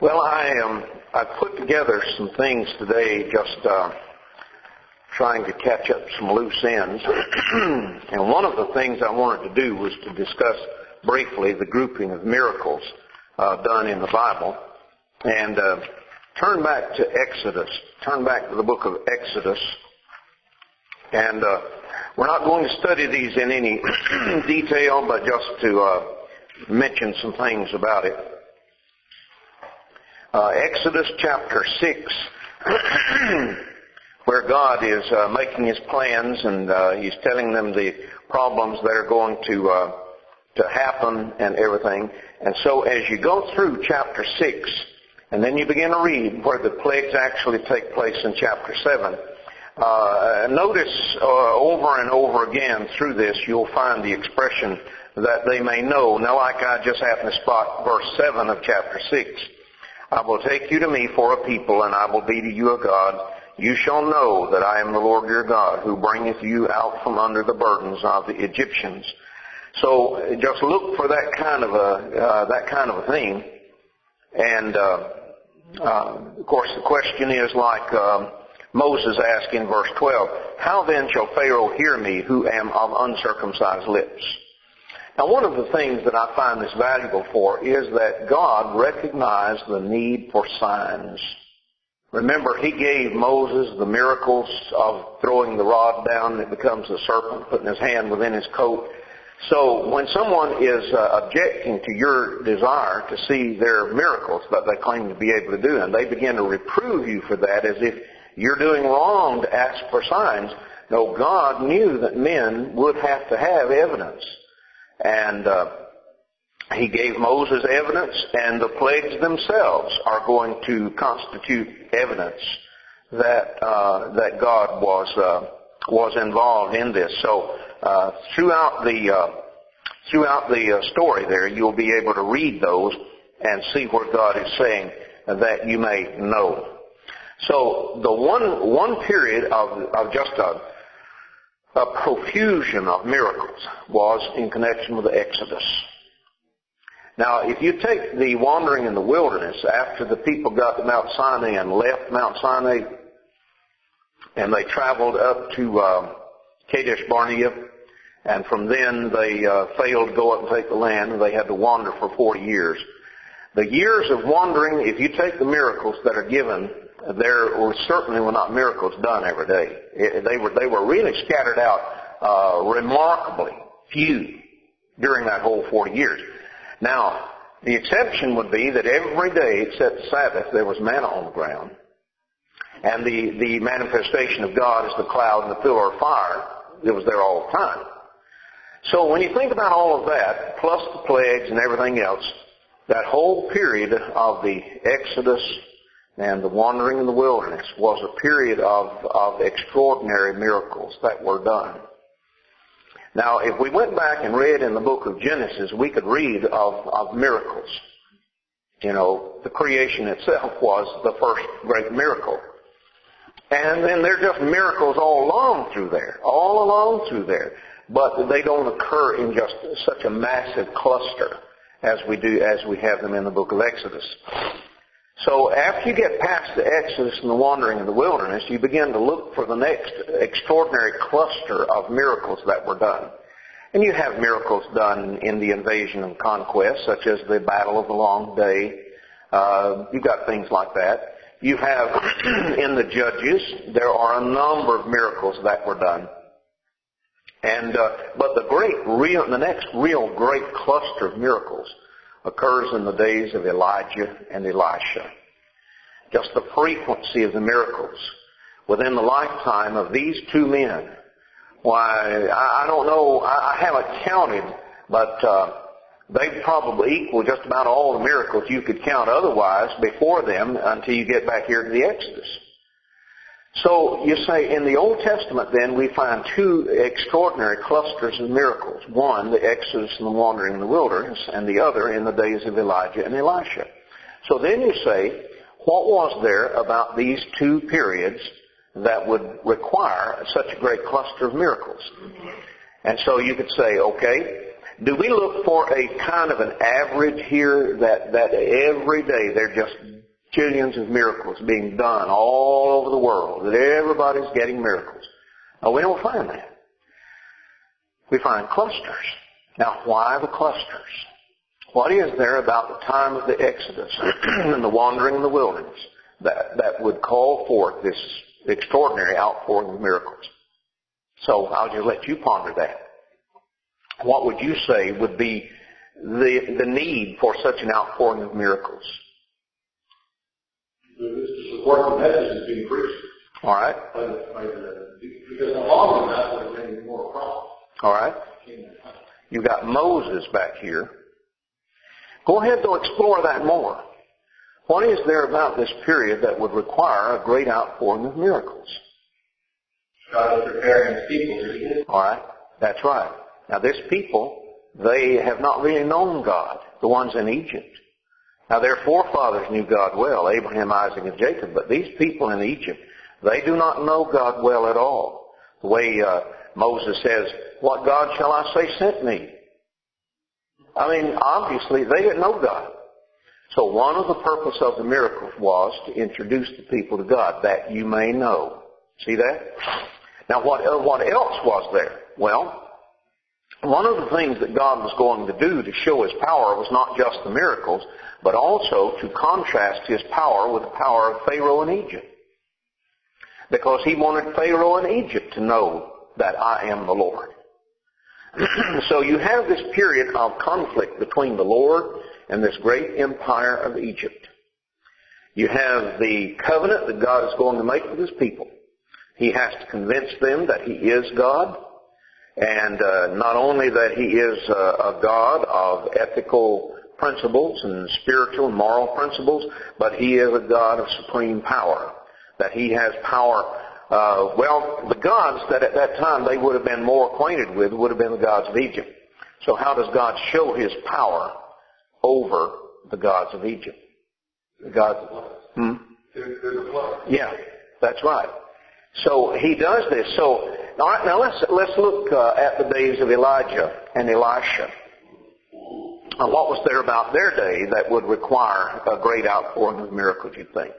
Well, I um, I put together some things today, just uh, trying to catch up some loose ends. and one of the things I wanted to do was to discuss briefly the grouping of miracles uh, done in the Bible, and uh, turn back to Exodus. Turn back to the book of Exodus, and uh, we're not going to study these in any detail, but just to uh, mention some things about it uh, Exodus chapter 6, where God is uh, making his plans and uh, he's telling them the problems that are going to uh, to happen and everything. And so as you go through chapter 6, and then you begin to read where the plagues actually take place in chapter 7, uh, notice uh, over and over again through this you'll find the expression that they may know. Now like I just happened to spot verse 7 of chapter 6. I will take you to me for a people, and I will be to you a God. You shall know that I am the Lord your God, who bringeth you out from under the burdens of the Egyptians. So just look for that kind of a uh, that kind of a thing, and uh, uh, of course the question is like um, Moses asked in verse 12, "How then shall Pharaoh hear me, who am of uncircumcised lips?" Now one of the things that I find this valuable for is that God recognized the need for signs. Remember, He gave Moses the miracles of throwing the rod down and it becomes a serpent, putting his hand within his coat. So when someone is uh, objecting to your desire to see their miracles that they claim to be able to do, and they begin to reprove you for that as if you're doing wrong to ask for signs, no, God knew that men would have to have evidence. And uh, he gave Moses evidence, and the plagues themselves are going to constitute evidence that uh, that God was uh, was involved in this. So uh, throughout the uh, throughout the uh, story, there you'll be able to read those and see what God is saying that you may know. So the one one period of of just a a profusion of miracles was in connection with the Exodus. Now, if you take the wandering in the wilderness after the people got to Mount Sinai and left Mount Sinai, and they traveled up to uh, Kadesh Barnea, and from then they uh, failed to go up and take the land, and they had to wander for 40 years. The years of wandering, if you take the miracles that are given there were certainly were not miracles done every day. It, they were they were really scattered out uh, remarkably few during that whole 40 years. Now, the exception would be that every day except the Sabbath there was manna on the ground, and the the manifestation of God is the cloud and the pillar of fire that was there all the time. So when you think about all of that, plus the plagues and everything else, that whole period of the Exodus and the wandering in the wilderness was a period of, of extraordinary miracles that were done. Now, if we went back and read in the book of Genesis, we could read of, of miracles. You know, the creation itself was the first great miracle. And then there are just miracles all along through there, all along through there. But they don't occur in just such a massive cluster as we do, as we have them in the book of Exodus. So after you get past the Exodus and the wandering in the wilderness, you begin to look for the next extraordinary cluster of miracles that were done. And you have miracles done in the invasion and conquest, such as the Battle of the Long Day. Uh, you've got things like that. You have in the Judges, there are a number of miracles that were done. And uh, but the great, real, the next real great cluster of miracles occurs in the days of Elijah and Elisha. Just the frequency of the miracles within the lifetime of these two men. Why, I don't know, I haven't counted, but uh, they probably equal just about all the miracles you could count otherwise before them until you get back here to the Exodus. So you say in the Old Testament then we find two extraordinary clusters of miracles. One, the Exodus and the wandering in the wilderness, and the other in the days of Elijah and Elisha. So then you say, what was there about these two periods that would require such a great cluster of miracles? And so you could say, okay, do we look for a kind of an average here that, that every day they're just jillions of miracles being done all over the world, that everybody's getting miracles? No, we don't find that. We find clusters. Now, why the clusters? What is there about the time of the Exodus and the wandering in the wilderness that, that would call forth this extraordinary outpouring of miracles? So I'll just let you ponder that. What would you say would be the, the need for such an outpouring of miracles? To the message being preached. All right. Because along with that, there are many more problems. All right. You've got Moses back here. Go ahead to explore that more. What is there about this period that would require a great outpouring of miracles? God is preparing his people to be. All right. That's right. Now this people, they have not really known God, the ones in Egypt. Now their forefathers knew God well, Abraham, Isaac, and Jacob, but these people in Egypt, they do not know God well at all. The way uh, Moses says, what God shall I say sent me? I mean, obviously they didn't know God. So one of the purpose of the miracles was to introduce the people to God, that you may know. See that? Now what, uh, what else was there? Well, one of the things that God was going to do to show His power was not just the miracles, but also to contrast His power with the power of Pharaoh in Egypt. Because He wanted Pharaoh in Egypt to know that I am the Lord. so you have this period of conflict between the Lord and this great empire of Egypt. You have the covenant that God is going to make with His people. He has to convince them that He is God, and uh, not only that He is uh, a God of ethical principles and spiritual and moral principles, but He is a God of supreme power. That He has power. Uh, well, the gods that at that time they would have been more acquainted with would have been the gods of Egypt. So how does God show His power over the gods of Egypt? The gods. Of the floods. Hmm? Yeah, that's right. So he does this. So, all right, now let's let's look uh, at the days of Elijah and Elisha. Uh, what was there about their day that would require a great outpouring of miracles? You think?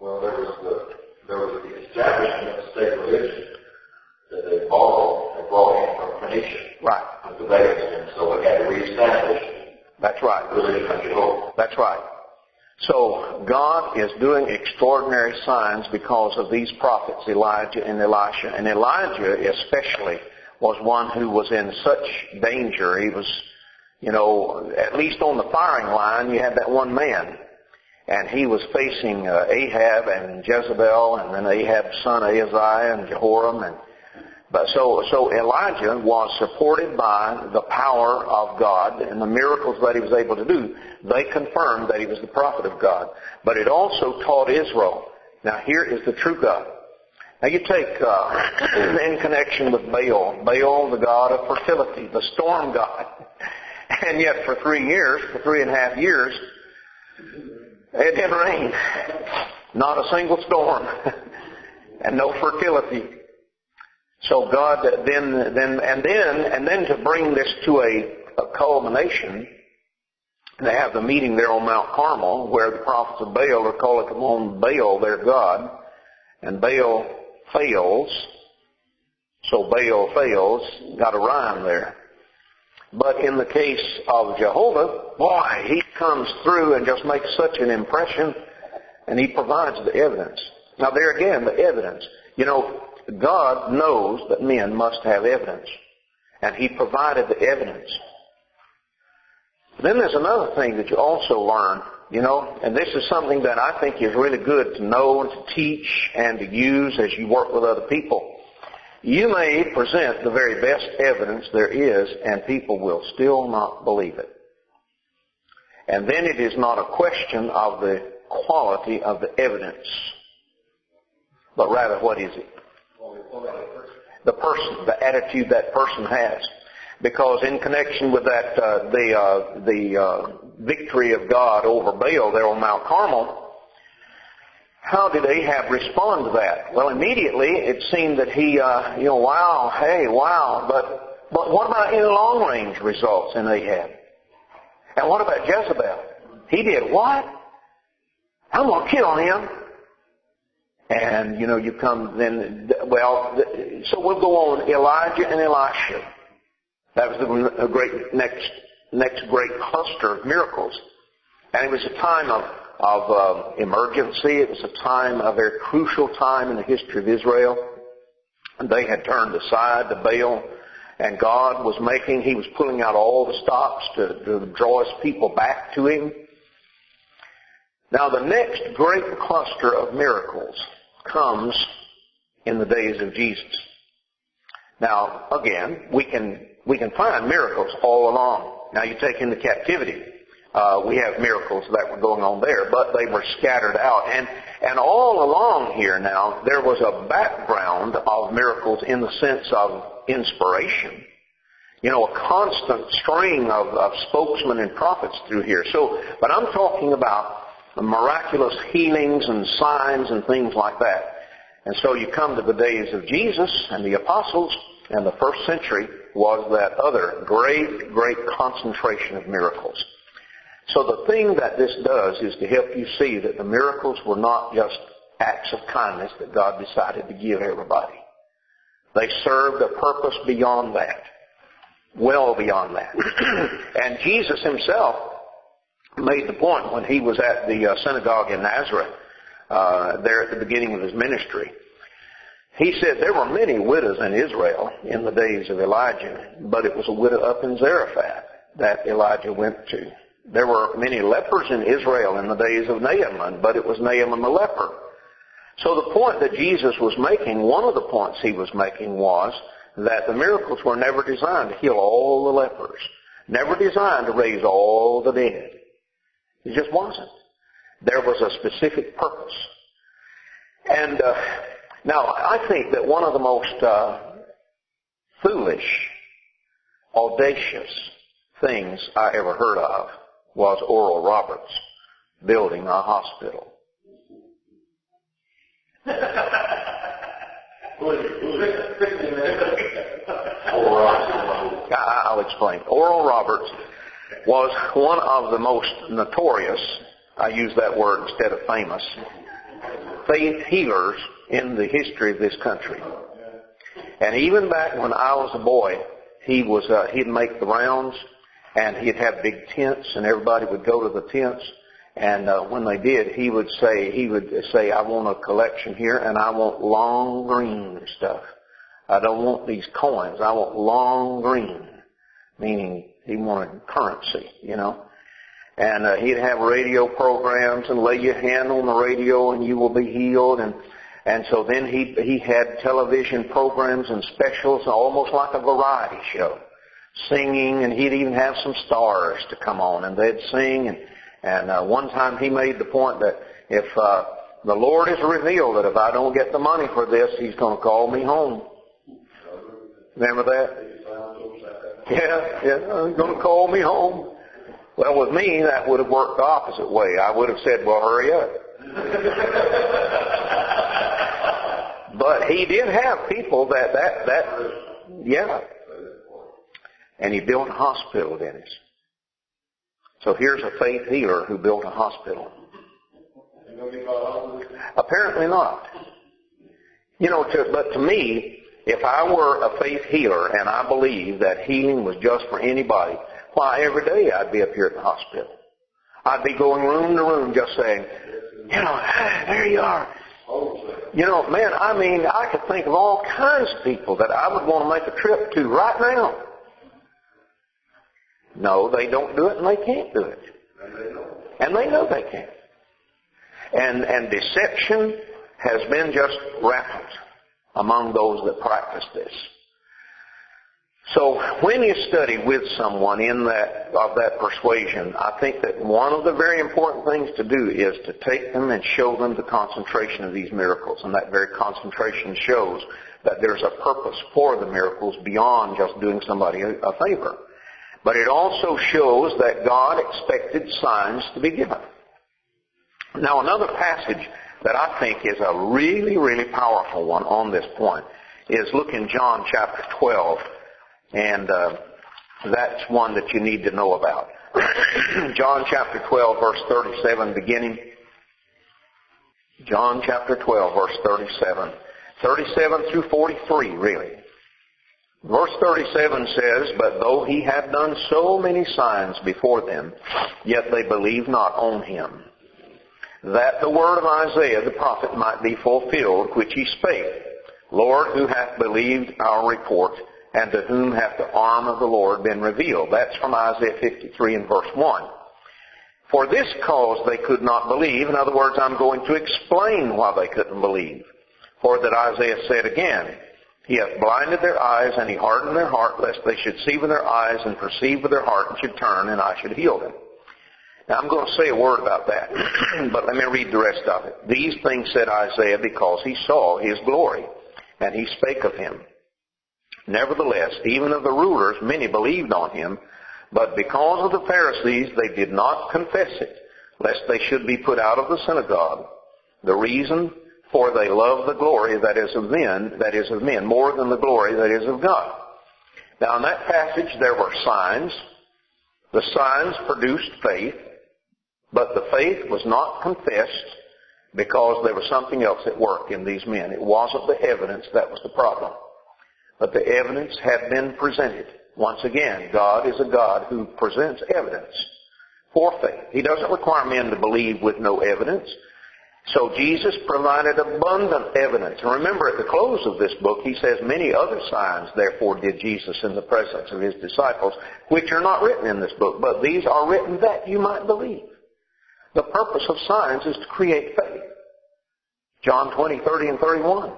Well, there was the there was the establishment of state religion that they borrowed and brought in from Phoenicia. Right. The Vedas, and so they had to reestablish That's right. religion That's right. So God is doing extraordinary signs because of these prophets, Elijah and Elisha. And Elijah especially was one who was in such danger. He was, you know, at least on the firing line, you had that one man. And he was facing uh, Ahab and Jezebel and then Ahab's son Ahaziah and Jehoram and but so, so Elijah was supported by the power of God and the miracles that he was able to do. They confirmed that he was the prophet of God. But it also taught Israel. Now here is the true God. Now you take, uh, in connection with Baal, Baal, the god of fertility, the storm god. And yet for three years, for three and a half years, it didn't rain. Not a single storm. and no fertility. So God then, then, and then, and then to bring this to a, a culmination, they have the meeting there on Mount Carmel where the prophets of Baal are calling upon Baal, their God, and Baal fails. So Baal fails. Got a rhyme there. But in the case of Jehovah, boy, he comes through and just makes such an impression, and he provides the evidence. Now there again, the evidence. You know, God knows that men must have evidence. And He provided the evidence. Then there's another thing that you also learn, you know, and this is something that I think is really good to know and to teach and to use as you work with other people. You may present the very best evidence there is and people will still not believe it. And then it is not a question of the quality of the evidence, but rather what is it? The person, the attitude that person has. Because in connection with that, uh, the, uh, the uh, victory of God over Baal there on Mount Carmel, how did Ahab respond to that? Well, immediately it seemed that he, uh, you know, wow, hey, wow, but But what about any long range results in Ahab? And what about Jezebel? He did what? I'm going to kill him. And, you know, you come then, well, so we'll go on Elijah and Elisha. That was the great, next, next great cluster of miracles. And it was a time of, of uh, emergency. It was a time, a very crucial time in the history of Israel. They had turned aside to Baal and God was making, He was pulling out all the stops to, to draw His people back to Him. Now the next great cluster of miracles comes in the days of Jesus. Now, again, we can, we can find miracles all along. Now you take into captivity. Uh, we have miracles that were going on there, but they were scattered out. And, and all along here now, there was a background of miracles in the sense of inspiration. You know, a constant string of, of spokesmen and prophets through here. So, but I'm talking about miraculous healings and signs and things like that. And so you come to the days of Jesus and the apostles, and the first century was that other great, great concentration of miracles. So the thing that this does is to help you see that the miracles were not just acts of kindness that God decided to give everybody. They served a purpose beyond that. Well beyond that. and Jesus himself made the point when he was at the uh, synagogue in Nazareth, uh, there at the beginning of his ministry. He said there were many widows in Israel in the days of Elijah, but it was a widow up in Zarephath that Elijah went to. There were many lepers in Israel in the days of Naaman, but it was Naaman the leper. So the point that Jesus was making, one of the points he was making was that the miracles were never designed to heal all the lepers, never designed to raise all the dead. It just wasn't. There was a specific purpose. And uh, now I think that one of the most uh, foolish, audacious things I ever heard of was Oral Roberts building a hospital. I'll explain. Oral Roberts was one of the most notorious, I use that word instead of famous, faith healers in the history of this country. And even back when I was a boy, he was uh, he'd make the rounds and he'd have big tents and everybody would go to the tents and uh, when they did, he would say, he would say, I want a collection here and I want long green stuff. I don't want these coins. I want long green. Meaning he wanted currency, you know. And uh, he'd have radio programs and lay your hand on the radio and you will be healed and and so then he he had television programs and specials almost like a variety show singing and he'd even have some stars to come on and they'd sing and and uh, one time he made the point that if uh, the Lord has revealed that if I don't get the money for this, He's going to call me home. Remember that? Yeah, yeah, He's going to call me home. Well, with me, that would have worked the opposite way. I would have said, well, hurry up. but he did have people that, that, that, yeah. And he built a hospital, Dennis. So here's a faith healer who built a hospital. Apparently not. You know, to, but to me, if I were a faith healer and I believed that healing was just for anybody, why every day I'd be up here at the hospital. I'd be going room to room just saying, you know, there you are. You know, man, I mean, I could think of all kinds of people that I would want to make a trip to right now. No, they don't do it and they can't do it. And they know they can't. And, and deception has been just rampant among those that practice this. So when you study with someone in that, of that persuasion, I think that one of the very important things to do is to take them and show them the concentration of these miracles. And that very concentration shows that there's a purpose for the miracles beyond just doing somebody a favor. But it also shows that God expected signs to be given. Now another passage that I think is a really, really powerful one on this point is look in John chapter 12 And uh, that's one that you need to know about. John chapter 12 verse 37 beginning. John chapter 12 verse 37. 37 through 43 really. Verse 37 says, But though he had done so many signs before them, yet they believed not on him. That the word of Isaiah the prophet might be fulfilled, which he spake, Lord, who hath believed our report, and to whom hath the arm of the Lord been revealed? That's from Isaiah 53 and verse 1. For this cause they could not believe. In other words, I'm going to explain why they couldn't believe. For that Isaiah said again, He hath blinded their eyes, and He hardened their heart, lest they should see with their eyes and perceive with their heart, and should turn, and I should heal them. Now I'm going to say a word about that, but let me read the rest of it. These things said Isaiah because he saw his glory, and he spake of him. Nevertheless, even of the rulers, many believed on him, but because of the Pharisees, they did not confess it, lest they should be put out of the synagogue. The reason for they love the glory that is of men, that is of men, more than the glory that is of God. Now in that passage there were signs. The signs produced faith, but the faith was not confessed because there was something else at work in these men. It wasn't the evidence that was the problem. But the evidence had been presented. Once again, God is a God who presents evidence for faith. He doesn't require men to believe with no evidence. So Jesus provided abundant evidence. And remember at the close of this book, he says, many other signs therefore did Jesus in the presence of his disciples, which are not written in this book, but these are written that you might believe. The purpose of signs is to create faith. John 20, 30, and 31.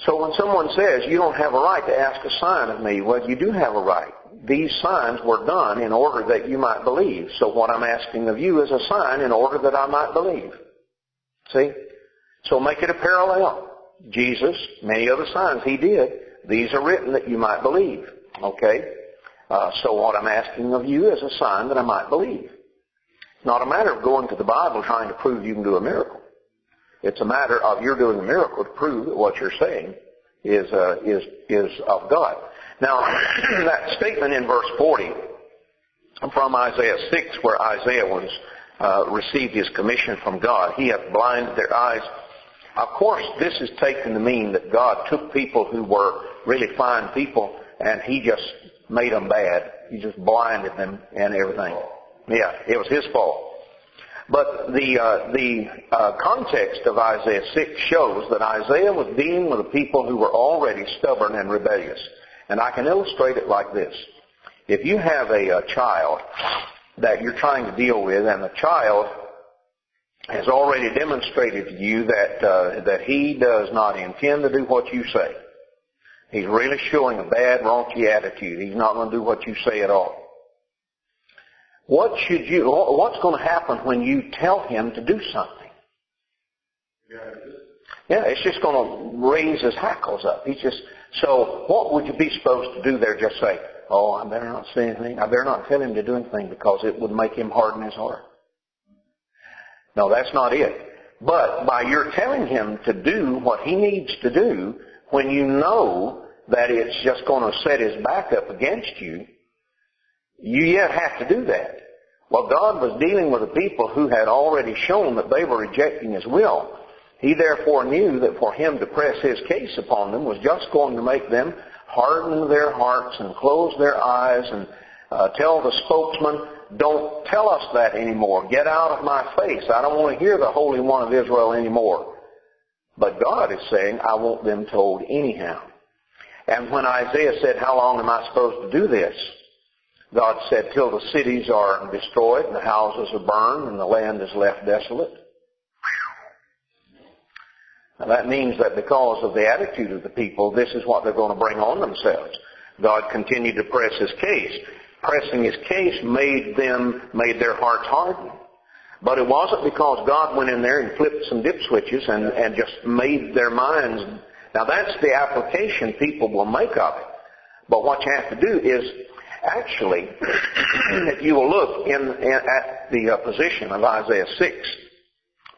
So when someone says, you don't have a right to ask a sign of me, well, you do have a right. These signs were done in order that you might believe. So what I'm asking of you is a sign in order that I might believe. See? So make it a parallel. Jesus, many other signs he did. These are written that you might believe. Okay? Uh, so what I'm asking of you is a sign that I might believe. It's not a matter of going to the Bible trying to prove you can do a miracle. It's a matter of you're doing a miracle to prove that what you're saying is uh, is is of God. Now, that statement in verse 40 from Isaiah 6, where Isaiah was uh, received his commission from God, He hath blinded their eyes. Of course, this is taken to mean that God took people who were really fine people and He just made them bad. He just blinded them and everything. Yeah, it was His fault. But the uh, the uh, context of Isaiah 6 shows that Isaiah was dealing with a people who were already stubborn and rebellious. And I can illustrate it like this. If you have a, a child that you're trying to deal with and the child has already demonstrated to you that uh, that he does not intend to do what you say. He's really showing a bad, raunchy attitude. He's not going to do what you say at all. What should you, what's going to happen when you tell him to do something? Yeah, it's just going to raise his hackles up. He's just, so what would you be supposed to do there? Just say, oh, I better not say anything. I better not tell him to do anything because it would make him harden his heart. No, that's not it. But by your telling him to do what he needs to do, when you know that it's just going to set his back up against you, you yet have to do that. Well, God was dealing with a people who had already shown that they were rejecting His will. He therefore knew that for Him to press His case upon them was just going to make them harden their hearts and close their eyes and uh, tell the spokesman, don't tell us that anymore. Get out of my face. I don't want to hear the Holy One of Israel anymore. But God is saying, I want them told anyhow. And when Isaiah said, how long am I supposed to do this? God said, till the cities are destroyed and the houses are burned and the land is left desolate. Now that means that because of the attitude of the people, this is what they're going to bring on themselves. God continued to press his case. Pressing his case made them, made their hearts harden. But it wasn't because God went in there and flipped some dip switches and, and just made their minds. Now that's the application people will make of it. But what you have to do is Actually, if you will look in, in at the uh, position of Isaiah 6,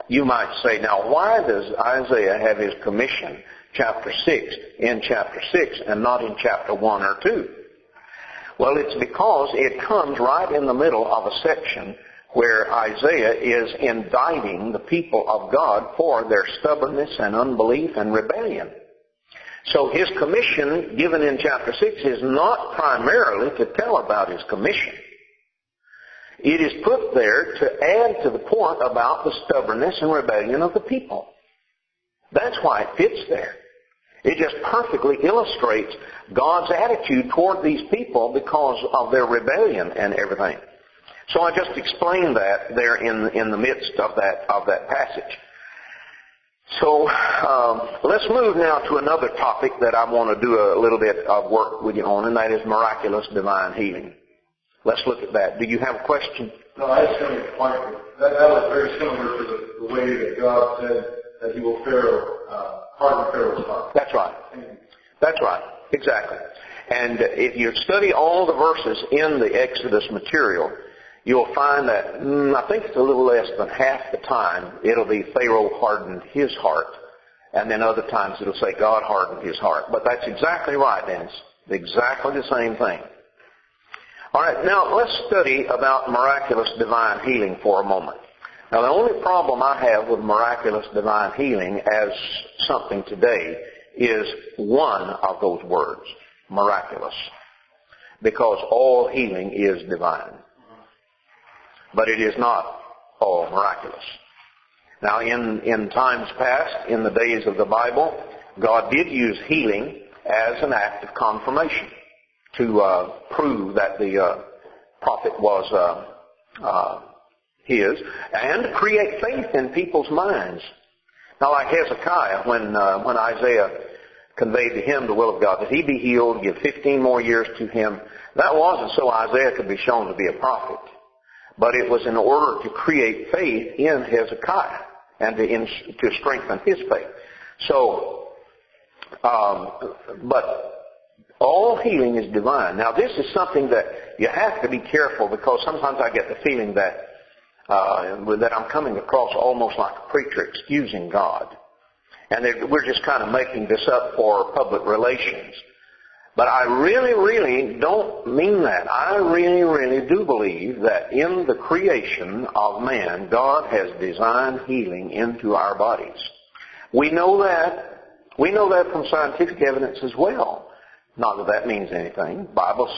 you might say, now why does Isaiah have his commission chapter 6 in chapter 6 and not in chapter 1 or 2? Well, it's because it comes right in the middle of a section where Isaiah is indicting the people of God for their stubbornness and unbelief and rebellion. So his commission given in chapter 6 is not primarily to tell about his commission. It is put there to add to the point about the stubbornness and rebellion of the people. That's why it fits there. It just perfectly illustrates God's attitude toward these people because of their rebellion and everything. So I just explained that there in, in the midst of that, of that passage. So um, let's move now to another topic that I want to do a little bit of work with you on, and that is miraculous divine healing. Let's look at that. Do you have a question? No, I just going to point that, that was very similar to the, the way that God said that He will Pharaoh, uh, harden Pharaoh's heart. That's right. That's right. Exactly. And if you study all the verses in the Exodus material, you'll find that mm, I think it's a little less than half the time it'll be Pharaoh hardened his heart, and then other times it'll say God hardened his heart. But that's exactly right, Dennis. Exactly the same thing. All right, now let's study about miraculous divine healing for a moment. Now the only problem I have with miraculous divine healing as something today is one of those words, miraculous. Because all healing is divine but it is not all miraculous. Now, in, in times past, in the days of the Bible, God did use healing as an act of confirmation to uh, prove that the uh, prophet was uh, uh his and create faith in people's minds. Now, like Hezekiah, when uh, when Isaiah conveyed to him the will of God that he be healed, give 15 more years to him, that wasn't so Isaiah could be shown to be a prophet but it was in order to create faith in Hezekiah and to, in, to strengthen his faith. So, um, but all healing is divine. Now, this is something that you have to be careful because sometimes I get the feeling that uh, that I'm coming across almost like a preacher excusing God, and we're just kind of making this up for public relations. But I really, really don't mean that. I really, really do believe that in the creation of man, God has designed healing into our bodies. We know that. We know that from scientific evidence as well. Not that that means anything. Bible's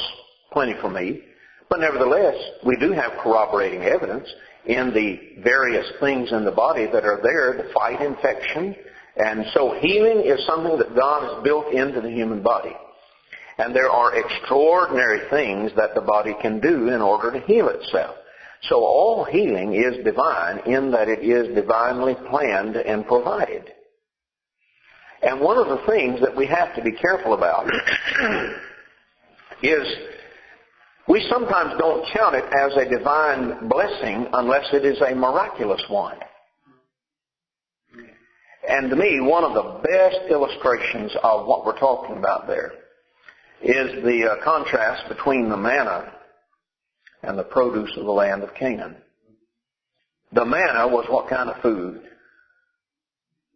plenty for me. But nevertheless, we do have corroborating evidence in the various things in the body that are there to fight infection. And so healing is something that God has built into the human body. And there are extraordinary things that the body can do in order to heal itself. So all healing is divine in that it is divinely planned and provided. And one of the things that we have to be careful about is we sometimes don't count it as a divine blessing unless it is a miraculous one. And to me, one of the best illustrations of what we're talking about there is the uh, contrast between the manna and the produce of the land of Canaan. The manna was what kind of food?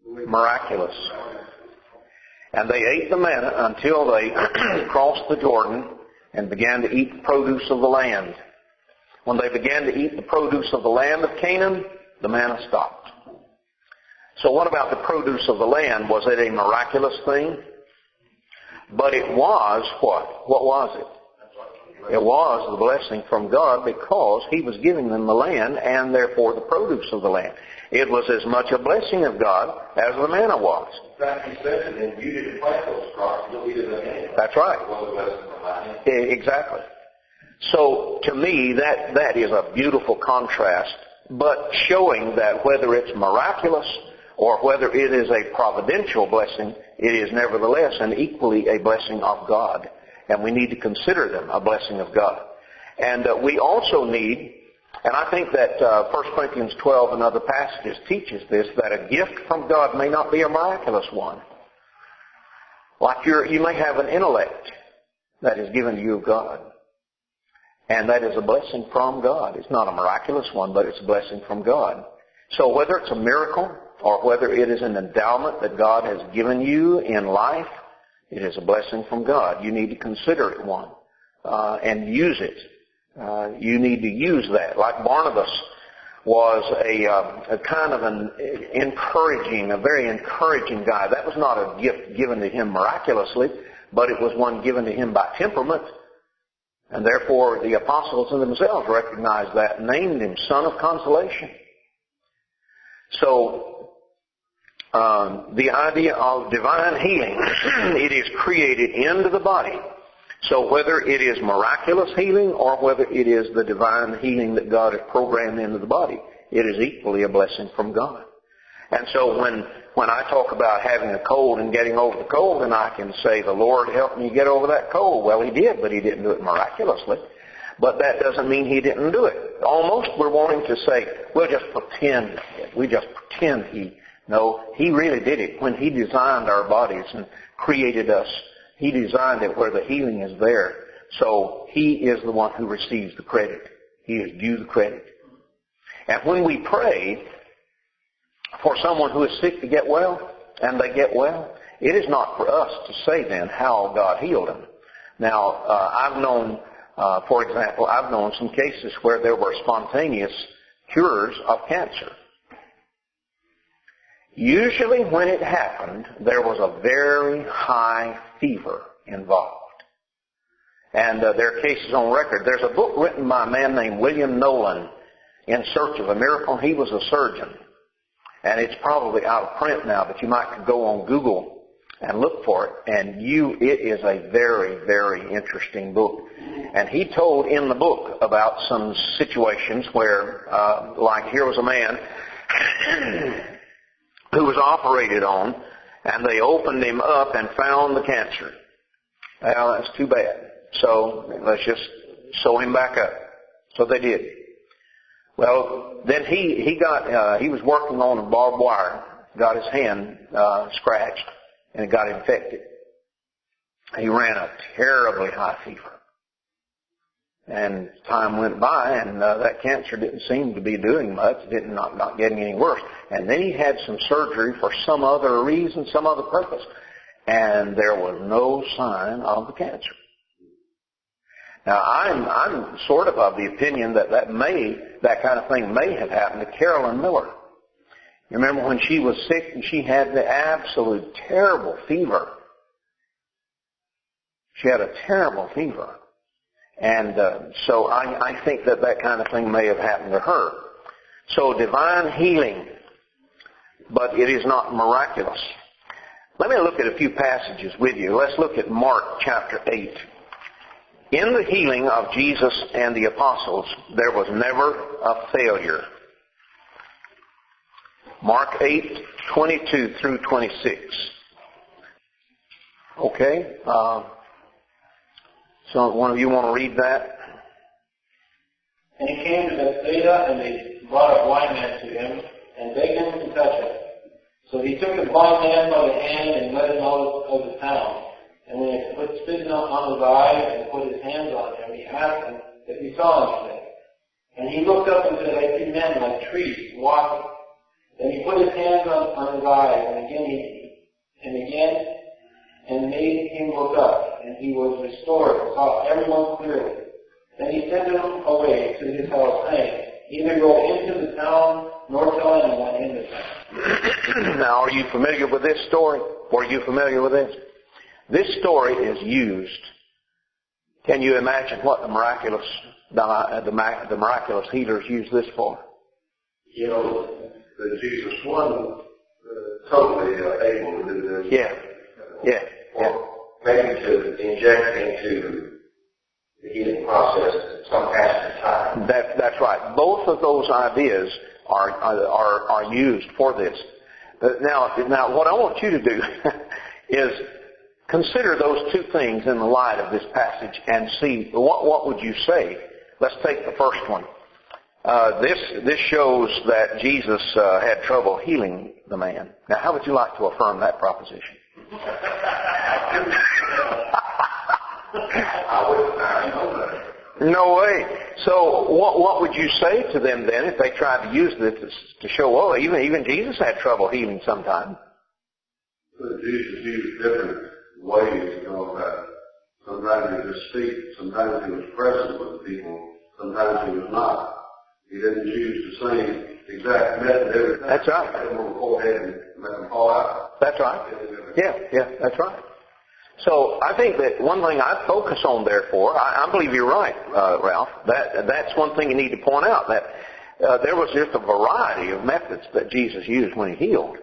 Miraculous. And they ate the manna until they crossed the Jordan and began to eat the produce of the land. When they began to eat the produce of the land of Canaan, the manna stopped. So what about the produce of the land? Was it a miraculous thing? But it was what? What was it? It was the blessing from God because He was giving them the land and therefore the produce of the land. It was as much a blessing of God as the manna was. In fact, He said to them, you didn't plant those crops, you'll eat them anyway. That's right. It was a blessing from my hand. Exactly. So to me, that, that is a beautiful contrast, but showing that whether it's miraculous or whether it is a providential blessing, it is nevertheless and equally a blessing of God. And we need to consider them a blessing of God. And uh, we also need, and I think that uh, 1 Corinthians 12 and other passages teaches this, that a gift from God may not be a miraculous one. Like you you may have an intellect that is given to you of God. And that is a blessing from God. It's not a miraculous one, but it's a blessing from God. So whether it's a miracle or whether it is an endowment that God has given you in life, it is a blessing from God. You need to consider it one uh, and use it. Uh, you need to use that. Like Barnabas was a, uh, a kind of an encouraging, a very encouraging guy. That was not a gift given to him miraculously, but it was one given to him by temperament. And therefore the apostles themselves recognized that named him son of consolation. So um, the idea of divine healing, it is created into the body. So whether it is miraculous healing or whether it is the divine healing that God has programmed into the body, it is equally a blessing from God. And so when, when I talk about having a cold and getting over the cold, then I can say, the Lord helped me get over that cold. Well, He did, but He didn't do it miraculously. But that doesn't mean He didn't do it. Almost we're wanting to say, we'll just pretend. We just pretend He no, He really did it. When He designed our bodies and created us, He designed it where the healing is there. So He is the one who receives the credit. He is due the credit. And when we pray for someone who is sick to get well, and they get well, it is not for us to say then how God healed them. Now, uh, I've known, uh, for example, I've known some cases where there were spontaneous cures of cancer. Usually when it happened, there was a very high fever involved. And uh, there are cases on record. There's a book written by a man named William Nolen, In Search of a Miracle. He was a surgeon. And it's probably out of print now, but you might go on Google and look for it. And you, it is a very, very interesting book. And he told in the book about some situations where, uh, like here was a man who was operated on, and they opened him up and found the cancer. Well, that's too bad. So let's just sew him back up. So they did. Well, then he he got uh, he was working on a barbed wire, got his hand uh, scratched, and it got infected. He ran a terribly high fever. And time went by, and uh, that cancer didn't seem to be doing much. Didn't not not getting any worse. And then he had some surgery for some other reason, some other purpose, and there was no sign of the cancer. Now I'm I'm sort of of the opinion that that may that kind of thing may have happened to Carolyn Miller. You remember when she was sick and she had the absolute terrible fever. She had a terrible fever. And uh, so I, I think that that kind of thing may have happened to her. So divine healing, but it is not miraculous. Let me look at a few passages with you. Let's look at Mark chapter 8. In the healing of Jesus and the apostles, there was never a failure. Mark 8, 22 through 26. Okay? Uh, so one of you want to read that? And he came to Bethsaida, and they brought a blind man to him, and begged him to touch him. So he took the blind man by the hand and led him out of the town. And when he put spitting on his eye and put his hands on him, he asked him if he saw anything. And he looked up and said, I see men like trees walking. Then he put his hands on, on his eyes, and again he, and again, and made him look up, and he was restored and saw everyone clearly. Then he sent him away to his house, saying, Neither go into the town nor tell anyone in the town. now, are you familiar with this story? Were you familiar with this? This story is used. Can you imagine what the miraculous the, the, the miraculous healers use this for? You know, that Jesus wasn't uh, totally uh, able to do this. Yeah. Yeah. Yeah. Maybe to inject into the healing process some passage of time. That, that's right. Both of those ideas are, are, are used for this. Now, now what I want you to do is consider those two things in the light of this passage and see what, what would you say. Let's take the first one. Uh, this this shows that Jesus uh, had trouble healing the man. Now, how would you like to affirm that proposition? No way. So what what would you say to them then if they tried to use this to show, oh, even even Jesus had trouble healing sometimes? Jesus used different ways to go about it. Sometimes he would speak, sometimes he was present with the people, sometimes he was not. He didn't use the same exact method every time. That's right. He would go ahead and let them fall out. That's right. Yeah, yeah, that's right. So I think that one thing I focus on, therefore, I, I believe you're right, uh, Ralph. That that's one thing you need to point out that uh, there was just a variety of methods that Jesus used when he healed.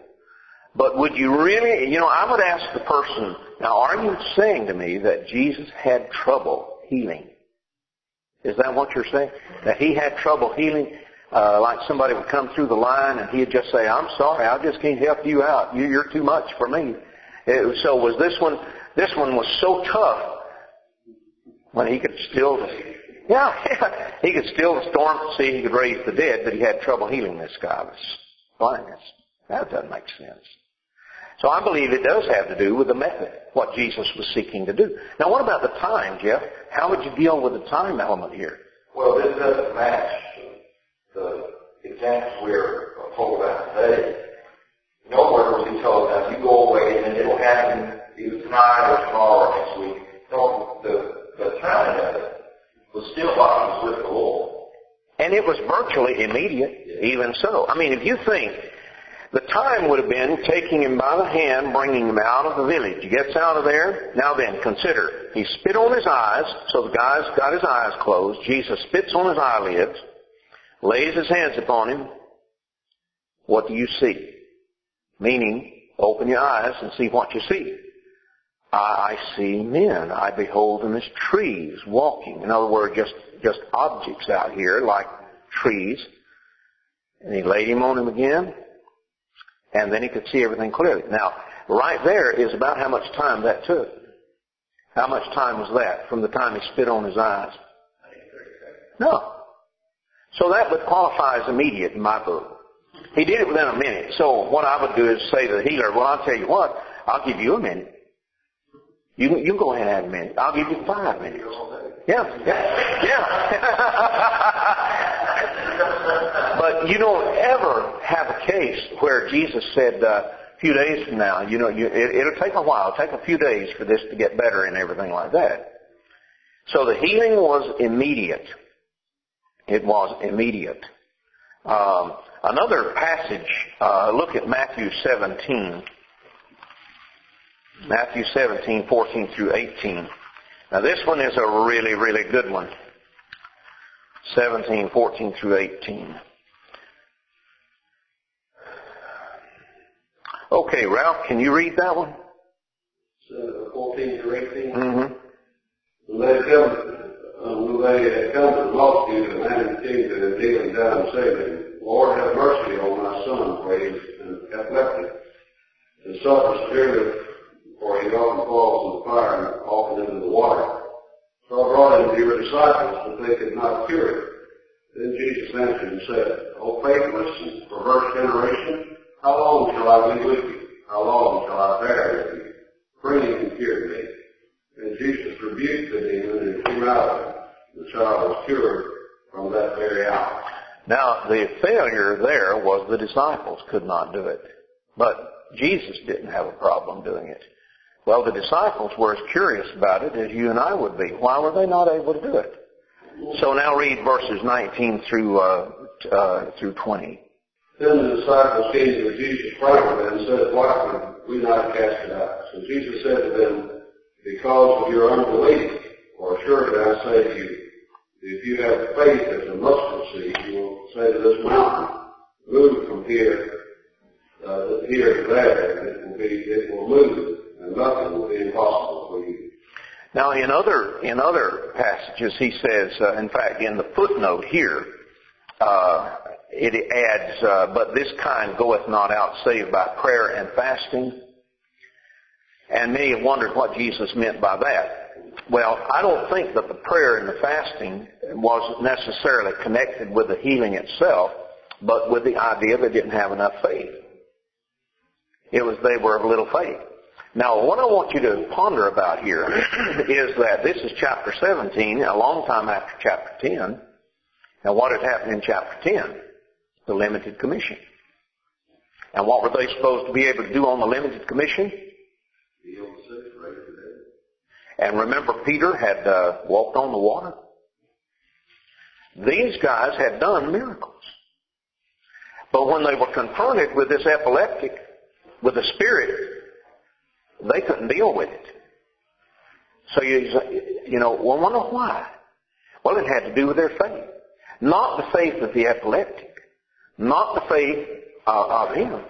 But would you really, you know, I would ask the person, now are you saying to me that Jesus had trouble healing? Is that what you're saying? That he had trouble healing? Uh, like somebody would come through the line and he'd just say, I'm sorry, I just can't help you out. You, you're too much for me. It, so was this one, this one was so tough when he could still, yeah, he could still the storm at sea, he could raise the dead, but he had trouble healing this guy with blindness. That doesn't make sense. So I believe it does have to do with the method, what Jesus was seeking to do. Now what about the time, Jeff? How would you deal with the time element here? Well, this doesn't match the examples we're uh, told about today. Nowhere was he told, now you go away and it'll happen either tonight or tomorrow or next week. No, the, the timing of it was still while he was with the Lord. And it was virtually immediate, even so. I mean, if you think the time would have been taking him by the hand, bringing him out of the village. He gets out of there. Now then, consider. He spit on his eyes, so the guy's got his eyes closed. Jesus spits on his eyelids, lays his hands upon him. What do you see? Meaning, open your eyes and see what you see. I see men. I behold them as trees walking. In other words, just, just objects out here like trees. And he laid him on him again and then he could see everything clearly. Now, right there is about how much time that took. How much time was that from the time he spit on his eyes? No. So that would qualify as immediate in my book. He did it within a minute. So what I would do is say to the healer, well, I'll tell you what, I'll give you a minute. You you go ahead and have a minute. I'll give you five minutes. Yeah, yeah, yeah. but you don't ever have a case where Jesus said, uh, a few days from now, you know, you, it, it'll take a while, it'll take a few days for this to get better and everything like that. So the healing was immediate. It was immediate. Um, another passage, uh, look at Matthew 17. Matthew 17, 14 through 18. Now this one is a really, really good one. 17, 14 through 18. Okay, Ralph, can you read that one? So, 14 through 18. Mm-hmm. They come, Uh, when they had come to the multitude, the man came to him kneeling down and saying, Lord, have mercy on my son, for he is epileptic, and suffers severely, for he often falls in the fire and often into the water. So I brought him to your disciples, but they could not cure him. Then Jesus answered and said, O faithless and perverse generation, how long shall I be with you? How long shall I bear with you? Bring him and cure me. And Jesus rebuked the demon and came out of him. The child was cured from that very hour. Now, the failure there was the disciples could not do it. But Jesus didn't have a problem doing it. Well, the disciples were as curious about it as you and I would be. Why were they not able to do it? So now read verses 19 through, uh, uh, through 20. Then the disciples came to Jesus privately and said, Why could we not cast it out? So Jesus said to them, Because of your unbelief, for assuredly I say to you, if you have faith as a mustard seed, you will say to this mountain, move from here, uh, here to there, and it will be, it will move, and nothing will be impossible for you. Now, in other in other passages, he says, uh, in fact, in the footnote here, uh, it adds, uh, "But this kind goeth not out save by prayer and fasting." And many have wondered what Jesus meant by that. Well, I don't think that the prayer and the fasting was necessarily connected with the healing itself, but with the idea they didn't have enough faith. It was they were of little faith. Now, what I want you to ponder about here is that this is chapter 17, a long time after chapter 10. And what had happened in chapter 10? The limited commission. And what were they supposed to be able to do on the limited commission? And remember, Peter had uh, walked on the water. These guys had done miracles. But when they were confronted with this epileptic, with the spirit, they couldn't deal with it. So you, you know, well, wonder why? Well, it had to do with their faith. Not the faith of the epileptic. Not the faith uh, of him.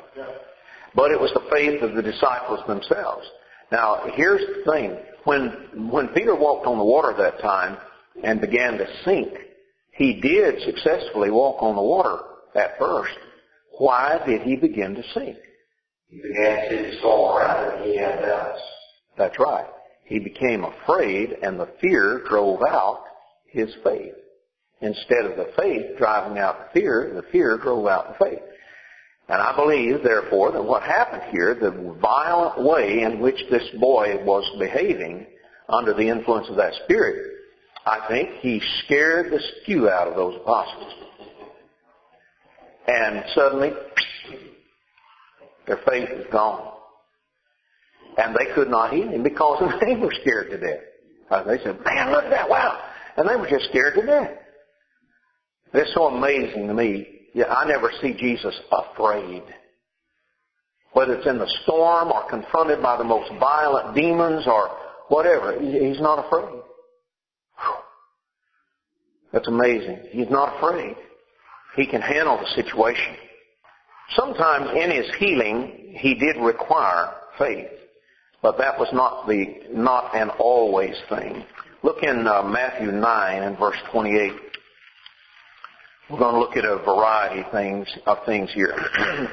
But it was the faith of the disciples themselves. Now, here's the thing. When, when Peter walked on the water that time and began to sink, he did successfully walk on the water at first. Why did he begin to sink? He began to see storm around him. He had doubts. That's right. He became afraid and the fear drove out his faith. Instead of the faith driving out the fear, the fear drove out the faith. And I believe, therefore, that what happened here, the violent way in which this boy was behaving under the influence of that spirit, I think he scared the skew out of those apostles. And suddenly, their faith was gone. And they could not heal him because they were scared to death. Uh, they said, man, look at that, wow. And they were just scared to death. It's so amazing to me. Yeah, I never see Jesus afraid. Whether it's in the storm or confronted by the most violent demons or whatever, he's not afraid. That's amazing. He's not afraid. He can handle the situation. Sometimes in his healing, he did require faith, but that was not the not an always thing. Look in uh, Matthew 9 and verse 28. We're going to look at a variety of things of things here.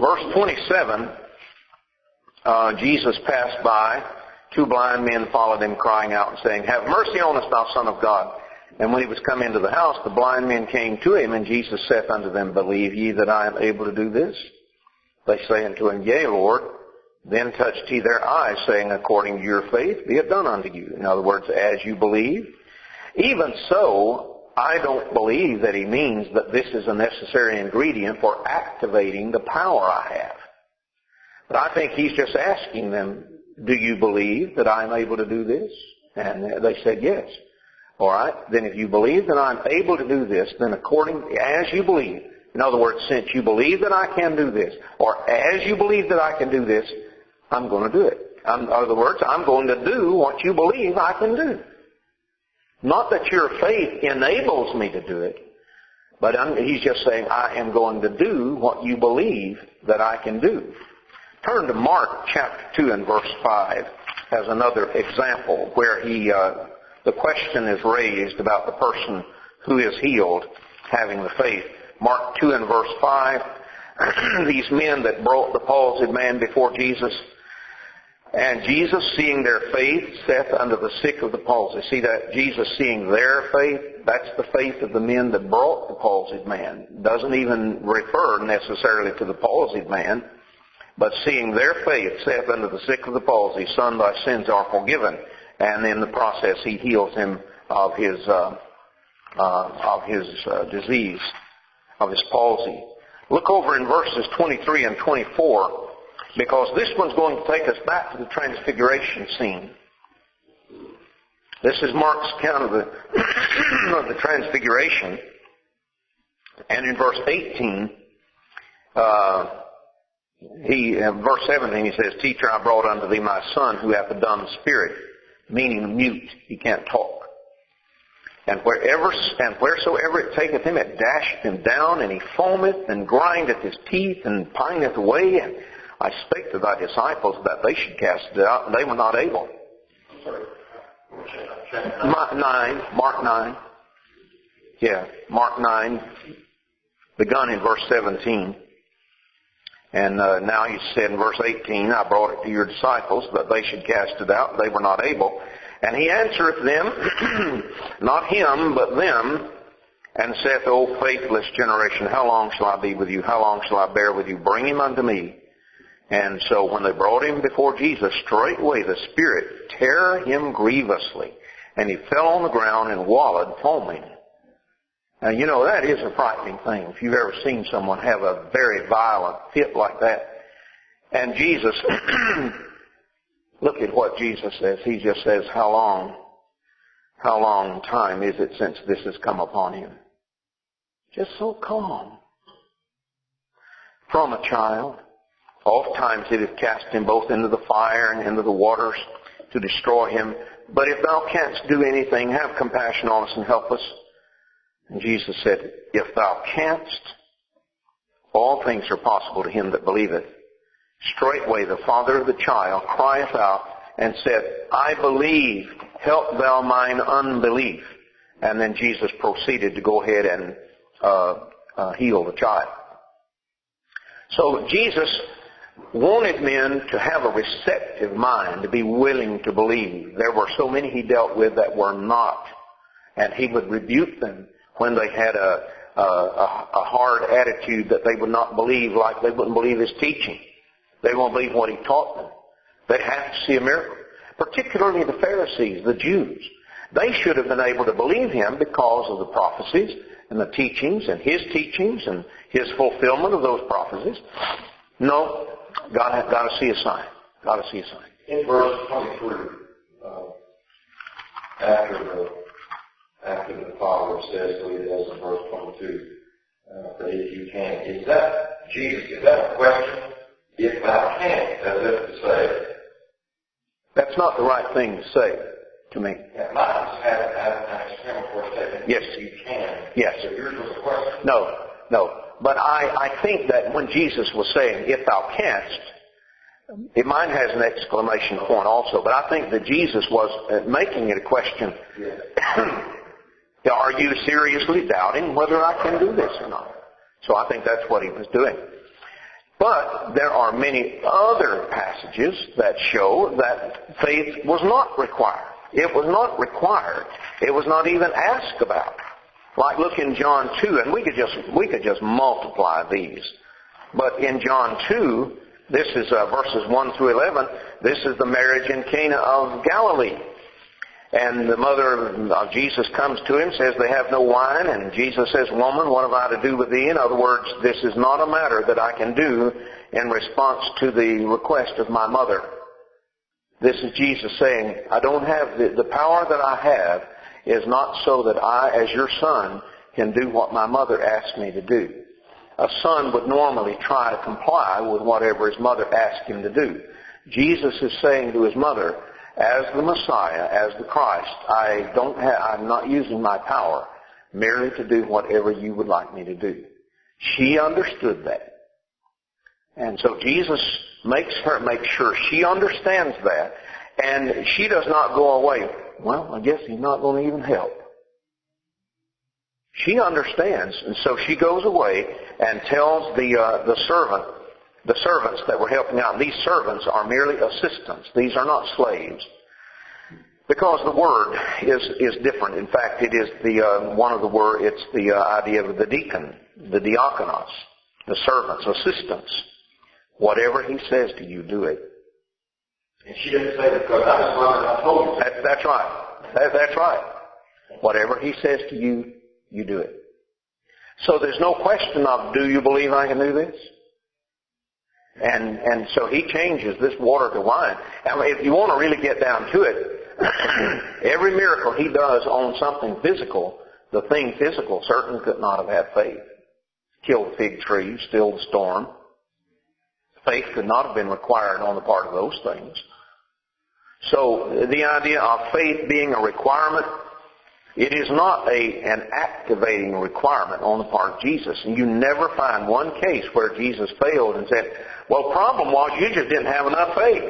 verse 27, uh, Jesus passed by. Two blind men followed him, crying out and saying, "Have mercy on us, thou Son of God." And when he was come into the house, the blind men came to him, and Jesus saith unto them, Believe ye that I am able to do this? They say unto him, Yea, Lord. Then touched he their eyes, saying, According to your faith, be it done unto you. In other words, as you believe. Even so, I don't believe that he means that this is a necessary ingredient for activating the power I have. But I think he's just asking them, do you believe that I'm able to do this? And they said yes. All right? Then if you believe that I'm able to do this, then according, as you believe, in other words, since you believe that I can do this, or as you believe that I can do this, I'm going to do it. in other words, I'm going to do what you believe I can do. Not that your faith enables me to do it, but I'm, he's just saying I am going to do what you believe that I can do. Turn to Mark chapter 2 and verse 5 as another example where he uh, the question is raised about the person who is healed having the faith. Mark 2 and verse 5, these men that brought the palsied man before Jesus, and Jesus, seeing their faith, saith unto the sick of the palsy. See that Jesus seeing their faith, that's the faith of the men that brought the palsied man. Doesn't even refer necessarily to the palsied man, but seeing their faith, saith unto the sick of the palsy, Son, thy sins are forgiven and in the process he heals him of his uh, uh, of his uh, disease, of his palsy. Look over in verses 23 and 24, because this one's going to take us back to the transfiguration scene. This is Mark's account of the, of the transfiguration. And in verse 18, uh, he, uh, verse 17, he says, Teacher, I brought unto thee my son who hath a dumb spirit meaning mute. He can't talk. And wherever and wheresoever it taketh him, it dasheth him down, and he foameth and grindeth his teeth and pineth away. And I spake to thy disciples that they should cast it out, and they were not able. Mark nine, Mark nine. Yeah, Mark nine, begun in verse seventeen. And uh, now he said in verse 18, I brought it to your disciples that they should cast it out. They were not able. And he answereth them, not him, but them, and saith, O faithless generation, how long shall I be with you? How long shall I bear with you? Bring him unto me. And so when they brought him before Jesus, straightway the Spirit tear him grievously, and he fell on the ground and wallowed, foaming. Now you know that is a frightening thing. If you've ever seen someone have a very violent fit like that. And Jesus, look at what Jesus says. He just says, how long, how long time is it since this has come upon him? Just so calm. From a child. Oft times it hath cast him both into the fire and into the waters to destroy him. But if thou canst do anything, have compassion on us and help us. And Jesus said, If thou canst, all things are possible to him that believeth. Straightway the father of the child crieth out and said, I believe, help thou mine unbelief. And then Jesus proceeded to go ahead and uh, uh, heal the child. So Jesus wanted men to have a receptive mind, to be willing to believe. There were so many he dealt with that were not, and he would rebuke them when they had a, a, a hard attitude that they would not believe, like they wouldn't believe his teaching. They won't believe what he taught them. They have to see a miracle. Particularly the Pharisees, the Jews. They should have been able to believe him because of the prophecies and the teachings and his teachings and his fulfillment of those prophecies. No, God got to see a sign. Got to see a sign. In verse 23, uh, after the after the Father says what he does in verse 22, uh, that if you can, is that Jesus? Is that a question? If thou canst, as if to say. That's not the right thing to say to me. That might have an exclamatory statement. Yes. You can. Yes. So yours was a question. No, no. But I, I think that when Jesus was saying, if thou canst, it mine has an exclamation point also, but I think that Jesus was uh, making it a question. Are you seriously doubting whether I can do this or not? So I think that's what he was doing. But there are many other passages that show that faith was not required. It was not required. It was not even asked about. Like look in John 2, and we could just, we could just multiply these. But in John 2, this is uh, verses 1 through 11, this is the marriage in Cana of Galilee. And the mother of Jesus comes to him, says they have no wine, and Jesus says, Woman, what have I to do with thee? In other words, this is not a matter that I can do in response to the request of my mother. This is Jesus saying, I don't have, the, the power that I have is not so that I, as your son, can do what my mother asked me to do. A son would normally try to comply with whatever his mother asked him to do. Jesus is saying to his mother, as the Messiah, as the Christ, I don't have, I'm not using my power merely to do whatever you would like me to do. She understood that. And so Jesus makes her make sure she understands that and she does not go away. Well, I guess he's not going to even help. She understands, and so she goes away and tells the uh, the servant, the servants that were helping out. These servants are merely assistants. These are not slaves, because the word is is different. In fact, it is the uh, one of the word. It's the uh, idea of the deacon, the diakonos, the servants, assistants. Whatever he says to you, do it. And she didn't say because I was wondering, I told you. That, that's right. That, that's right. Whatever he says to you, you do it. So there's no question of, do you believe I can do this? And, and so he changes this water to wine. And if you want to really get down to it, every miracle he does on something physical, the thing physical certainly could not have had faith. Kill the fig tree, still the storm. Faith could not have been required on the part of those things. So the idea of faith being a requirement it is not a, an activating requirement on the part of Jesus. And you never find one case where Jesus failed and said, well, problem was you just didn't have enough faith.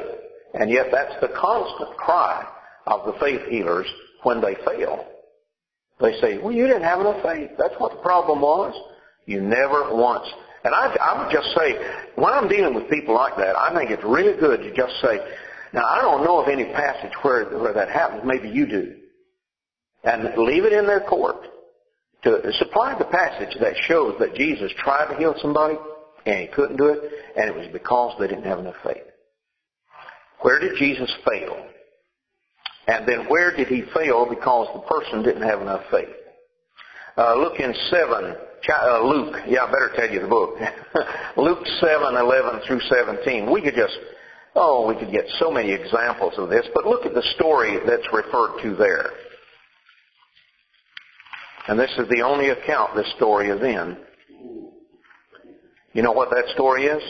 And yet that's the constant cry of the faith healers when they fail. They say, well, you didn't have enough faith. That's what the problem was. You never once. And I, I would just say, when I'm dealing with people like that, I think it's really good to just say, now I don't know of any passage where, where that happens. Maybe you do and leave it in their court to supply the passage that shows that Jesus tried to heal somebody and he couldn't do it, and it was because they didn't have enough faith. Where did Jesus fail? And then where did he fail because the person didn't have enough faith? Uh, look in 7, uh, Luke, yeah, I better tell you the book. Luke 7, 11 through 17. We could just, oh, we could get so many examples of this, but look at the story that's referred to there. And this is the only account this story is in. You know what that story is?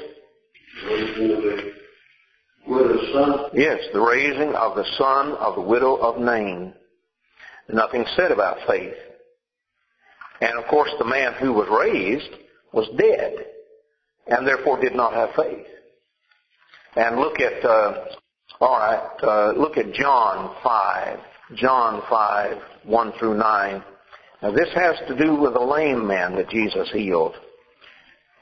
Yes, the raising of the son of the widow of Nain. Nothing said about faith. And of course the man who was raised was dead and therefore did not have faith. And look at, uh, all right, uh, look at John 5. John 5, 1 through 9. Now this has to do with a lame man that Jesus healed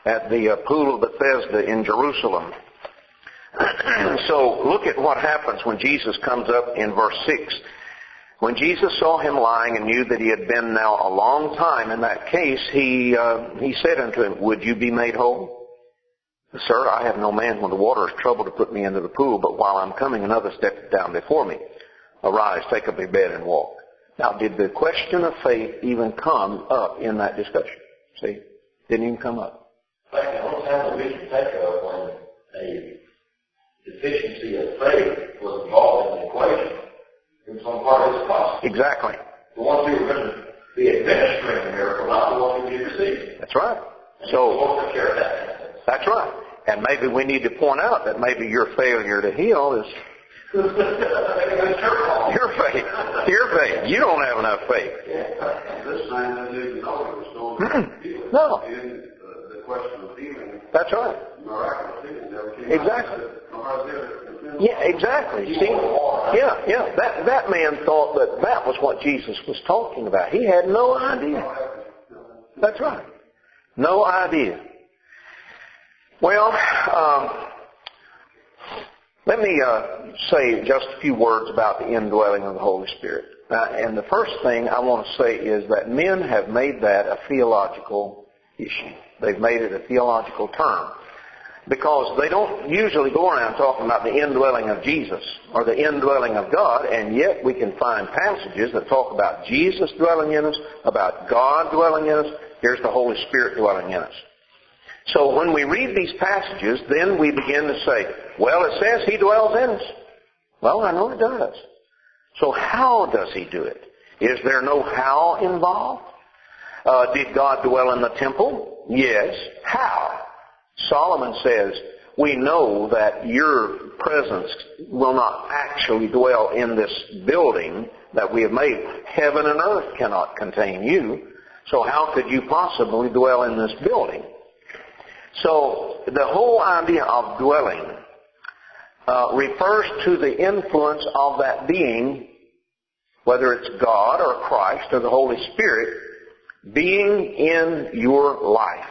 at the uh, pool of Bethesda in Jerusalem. so look at what happens when Jesus comes up in verse 6. When Jesus saw him lying and knew that he had been now a long time in that case, he, uh, he said unto him, Would you be made whole? Sir, I have no man when the water is troubled to put me into the pool, but while I'm coming another stepped down before me. Arise, take up your bed and walk. Now, did the question of faith even come up in that discussion? See? Didn't even come up. In fact, the only time that we can think of when a deficiency of faith was involved in the equation it was on part of the cost. Exactly. The ones who were going to be administering the miracle, not the ones who did receive. That's right. And So, the Lord took care of that. that's right. And maybe we need to point out that maybe your failure to heal is your faith. Your faith. You don't have enough faith. This man didn't know it was going to heal. No. The question of healing, That's right. miraculous healing never came Exactly. Exactly. Yeah, exactly. See? Yeah, yeah. That that man thought that that was what Jesus was talking about. He had no idea. That's right. No idea. Well, um, let me uh, say just a few words about the indwelling of the Holy Spirit. Uh, and the first thing I want to say is that men have made that a theological issue. They've made it a theological term. Because they don't usually go around talking about the indwelling of Jesus or the indwelling of God, and yet we can find passages that talk about Jesus dwelling in us, about God dwelling in us. Here's the Holy Spirit dwelling in us. So when we read these passages, then we begin to say, well, it says He dwells in us. Well, I know it does. So how does He do it? Is there no how involved? Uh, did God dwell in the temple? Yes. How? Solomon says, we know that your presence will not actually dwell in this building that we have made. Heaven and earth cannot contain you. So how could you possibly dwell in this building? So the whole idea of dwelling uh, refers to the influence of that being, whether it's God or Christ or the Holy Spirit, being in your life.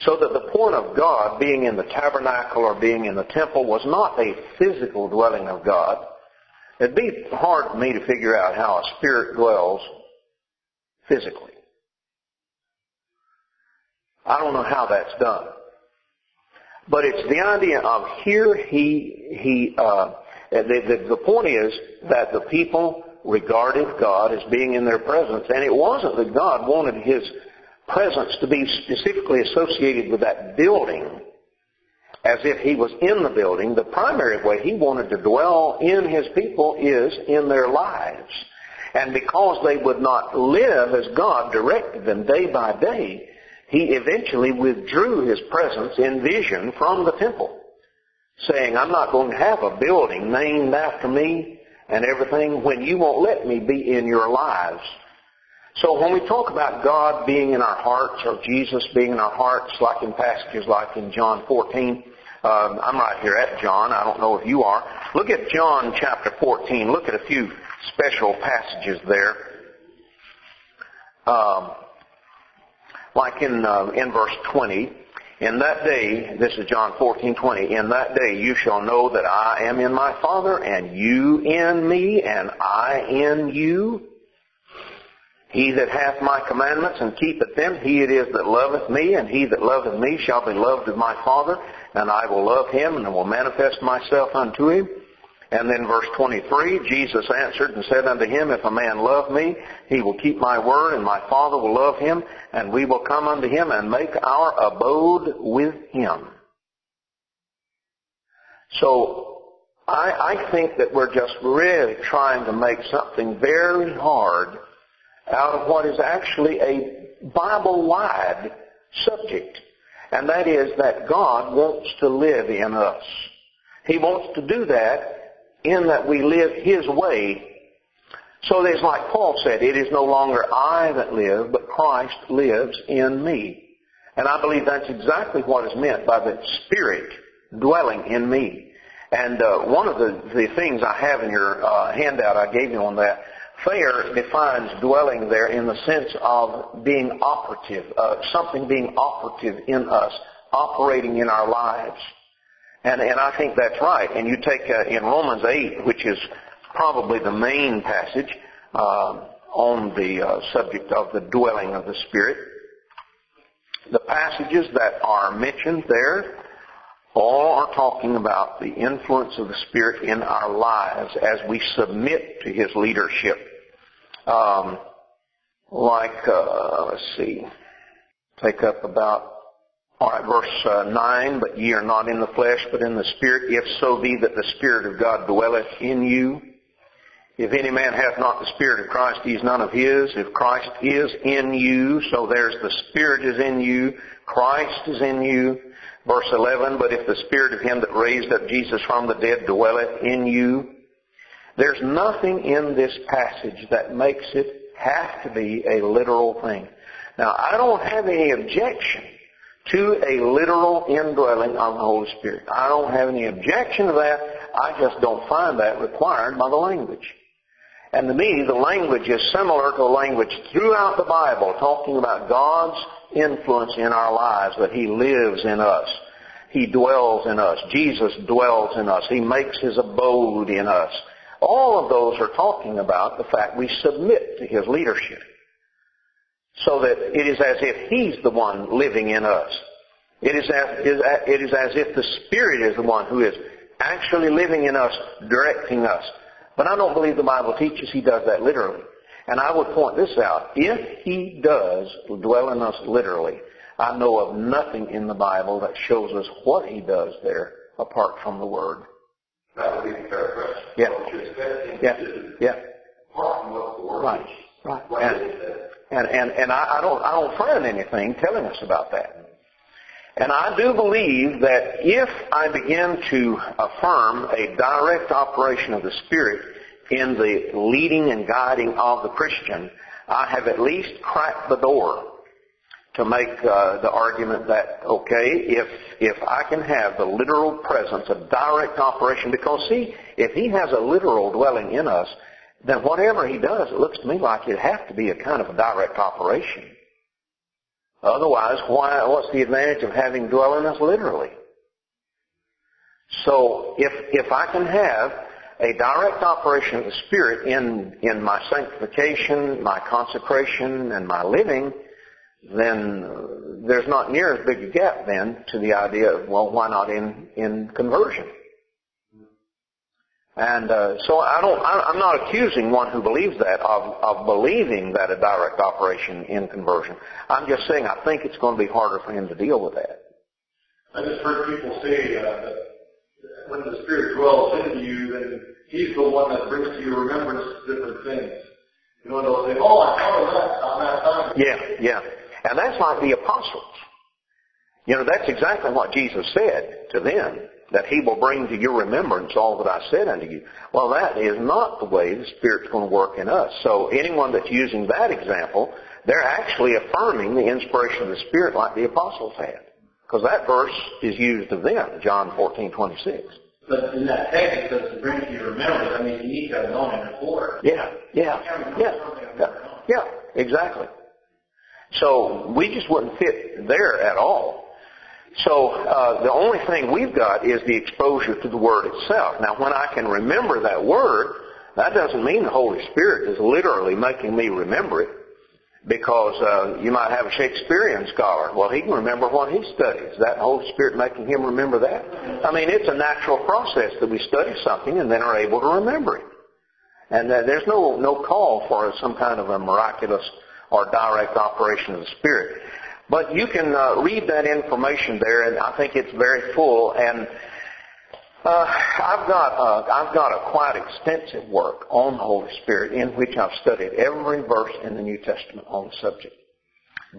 So that the point of God being in the tabernacle or being in the temple was not a physical dwelling of God. It'd be hard for me to figure out how a spirit dwells physically. I don't know how that's done. But it's the idea of here he, he, uh, the, the, the point is that the people regarded God as being in their presence, and it wasn't that God wanted his presence to be specifically associated with that building as if he was in the building. The primary way he wanted to dwell in his people is in their lives. And because they would not live as God directed them day by day, he eventually withdrew his presence in vision from the temple, saying, I'm not going to have a building named after me and everything when you won't let me be in your lives. So when we talk about God being in our hearts or Jesus being in our hearts, like in passages like in John 14, um, I'm right here at John. I don't know if you are. Look at John chapter 14. Look at a few special passages there. Um, like in uh, in verse 20, in that day, this is John 14:20. In that day, you shall know that I am in my Father, and you in me, and I in you. He that hath my commandments and keepeth them, he it is that loveth me, and he that loveth me shall be loved of my Father, and I will love him, and will manifest myself unto him. And then verse 23, Jesus answered and said unto him, If a man love me, he will keep my word, and my Father will love him, and we will come unto him and make our abode with him. So, I, I think that we're just really trying to make something very hard out of what is actually a Bible-wide subject. And that is that God wants to live in us. He wants to do that in that we live His way. So there's like Paul said, it is no longer I that live, but Christ lives in me. And I believe that's exactly what is meant by the Spirit dwelling in me. And uh, one of the, the things I have in your uh, handout I gave you on that Thayer defines dwelling there in the sense of being operative, uh, something being operative in us, operating in our lives. And, and I think that's right. And you take uh, in Romans 8, which is probably the main passage uh, on the uh, subject of the dwelling of the Spirit, the passages that are mentioned there all are talking about the influence of the Spirit in our lives as we submit to His leadership. Um, like, uh, let's see, take up about, alright, verse uh, 9, but ye are not in the flesh, but in the Spirit, if so be that the Spirit of God dwelleth in you. If any man hath not the Spirit of Christ, he is none of his. If Christ is in you, so there's the Spirit is in you, Christ is in you. Verse 11, but if the Spirit of Him that raised up Jesus from the dead dwelleth in you, there's nothing in this passage that makes it have to be a literal thing. Now, I don't have any objection to a literal indwelling of the Holy Spirit. I don't have any objection to that. I just don't find that required by the language. And to me, the language is similar to the language throughout the Bible talking about God's influence in our lives, that He lives in us. He dwells in us. Jesus dwells in us. He makes His abode in us. All of those are talking about the fact we submit to His leadership. So that it is as if He's the one living in us. It is as, it is as if the Spirit is the one who is actually living in us, directing us. But I don't believe the Bible teaches He does that literally. And I would point this out. If He does dwell in us literally, I know of nothing in the Bible that shows us what He does there apart from the Word. That would be fair question. Yeah. What you expect Yeah. to do, Yeah. apart from what the word Right. Right. What And, is? And, and, and I, I don't, I don't find anything telling us about that. And I do believe that if I begin to affirm a direct operation of the Spirit in the leading and guiding of the Christian, I have at least cracked the door to make uh, the argument that okay, if if I can have the literal presence, a direct operation, because see, if he has a literal dwelling in us, then whatever he does, it looks to me like it has to be a kind of a direct operation. Otherwise, why? What's the advantage of having dwell in us literally? So, if if I can have a direct operation of the Spirit in in my sanctification, my consecration, and my living, then there's not near as big a gap then to the idea of well, why not in in conversion? And uh, so I don't. I'm not accusing one who believes that of of believing that a direct operation in conversion. I'm just saying I think it's going to be harder for him to deal with that. I just heard people say uh, that when the Spirit dwells in you, then He's the one that brings to your remembrance different things. You know, they'll say, "Oh, I thought of that on that time." Yeah, yeah. And that's like the apostles. You know, that's exactly what Jesus said to them, that He will bring to your remembrance all that I said unto you. Well, that is not the way the Spirit's going to work in us. So anyone that's using that example, they're actually affirming the inspiration of the Spirit like the apostles had. Because that verse is used of them, John 14, 26. But in that text, it says to bring to your remembrance. I mean, you need to have known it before. Yeah, yeah, yeah, yeah, yeah, exactly. So we just wouldn't fit there at all. So uh, the only thing we've got is the exposure to the Word itself. Now, when I can remember that Word, that doesn't mean the Holy Spirit is literally making me remember it. Because uh, you might have a Shakespearean scholar. Well, he can remember what he studies. That Holy Spirit making him remember that. I mean, it's a natural process that we study something and then are able to remember it. And uh, there's no no call for some kind of a miraculous or direct operation of the Spirit. But you can uh, read that information there, and I think it's very full. And uh, I've got uh, I've got a quite extensive work on the Holy Spirit in which I've studied every verse in the New Testament on the subject.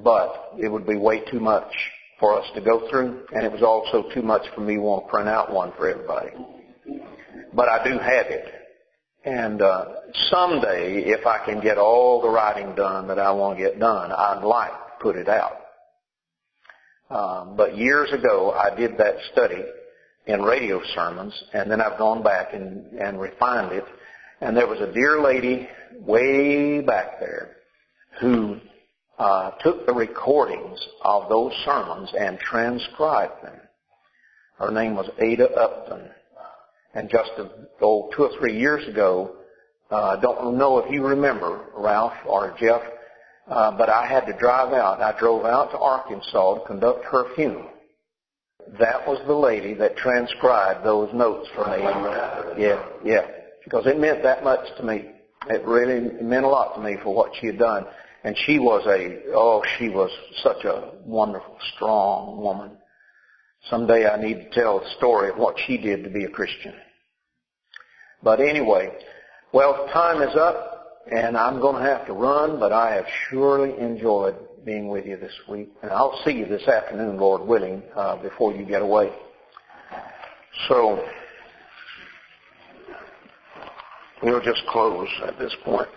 But it would be way too much for us to go through, and it was also too much for me to want to print out one for everybody. But I do have it, and uh, someday, if I can get all the writing done that I want to get done, I'd like to put it out. Um, but years ago, I did that study in radio sermons, and then I've gone back and, and refined it. And there was a dear lady way back there who uh, took the recordings of those sermons and transcribed them. Her name was Ada Upton. And just a, oh, two or three years ago, uh, don't know if you remember, Ralph or Jeff, uh, but I had to drive out. I drove out to Arkansas to conduct her funeral that was the lady that transcribed those notes for me. Yeah, yeah. Because it meant that much to me. It really meant a lot to me for what she had done. And she was a, oh, she was such a wonderful, strong woman. Someday I need to tell the story of what she did to be a Christian. But anyway, well, time is up and I'm going to have to run, but I have surely enjoyed being with you this week. And I'll see you this afternoon, Lord willing, uh, before you get away. So, we'll just close at this point.